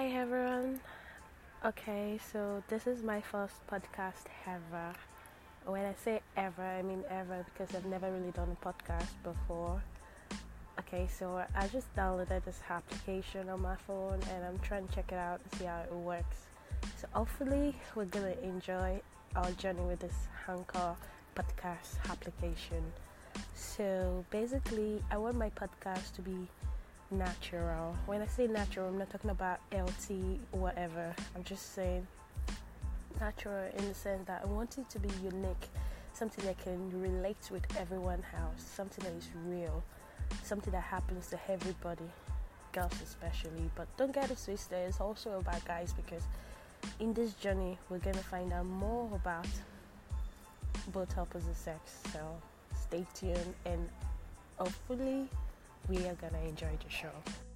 Hi everyone. Okay, so this is my first podcast ever. When I say ever, I mean ever because I've never really done a podcast before. Okay, so I just downloaded this application on my phone and I'm trying to check it out and see how it works. So hopefully we're gonna enjoy our journey with this Anchor podcast application. So basically, I want my podcast to be natural. When I say natural, I'm not talking about LT whatever. I'm just saying natural in the sense that I want it to be unique, something that can relate with everyone else, something that is real, something that happens to everybody, girls especially. But don't get it twisted, it's also about guys because in this journey we're gonna find out more about both opposite sex. So stay tuned and hopefully we are gonna enjoy the show.